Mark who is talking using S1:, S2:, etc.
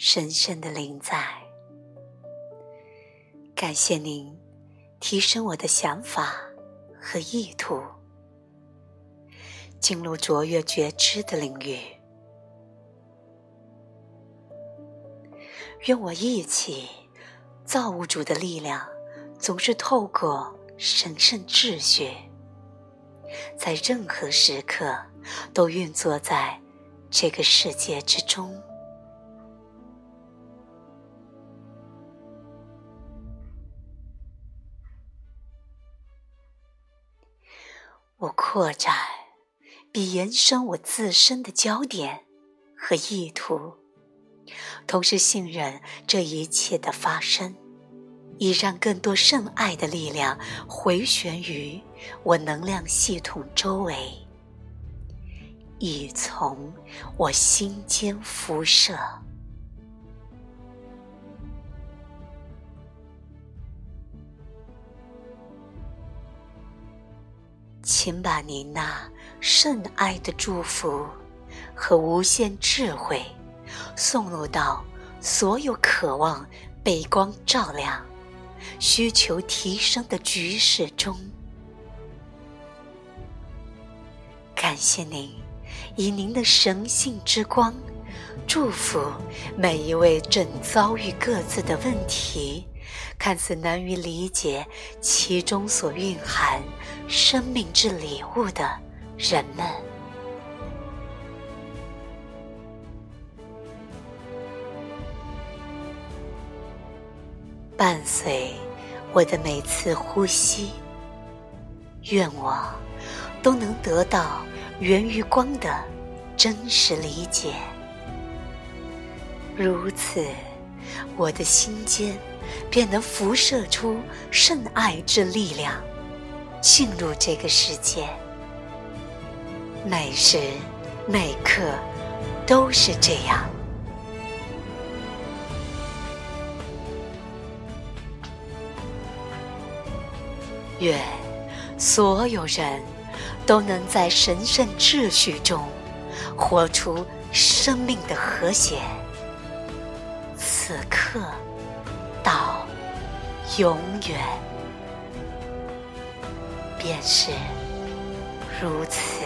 S1: 深深的临在。感谢您提升我的想法和意图，进入卓越觉知的领域。愿我一起，造物主的力量总是透过神圣秩序，在任何时刻都运作在这个世界之中。我扩展，比延伸我自身的焦点和意图。同时信任这一切的发生，以让更多圣爱的力量回旋于我能量系统周围，以从我心间辐射。请把您那圣爱的祝福和无限智慧。送入到所有渴望被光照亮、需求提升的局势中。感谢您，以您的神性之光，祝福每一位正遭遇各自的问题，看似难于理解其中所蕴含生命之礼物的人们。伴随我的每次呼吸，愿我都能得到源于光的真实理解。如此，我的心间便能辐射出圣爱之力量，进入这个世界。每时每刻都是这样。愿所有人都能在神圣秩序中活出生命的和谐，此刻到永远便是如此。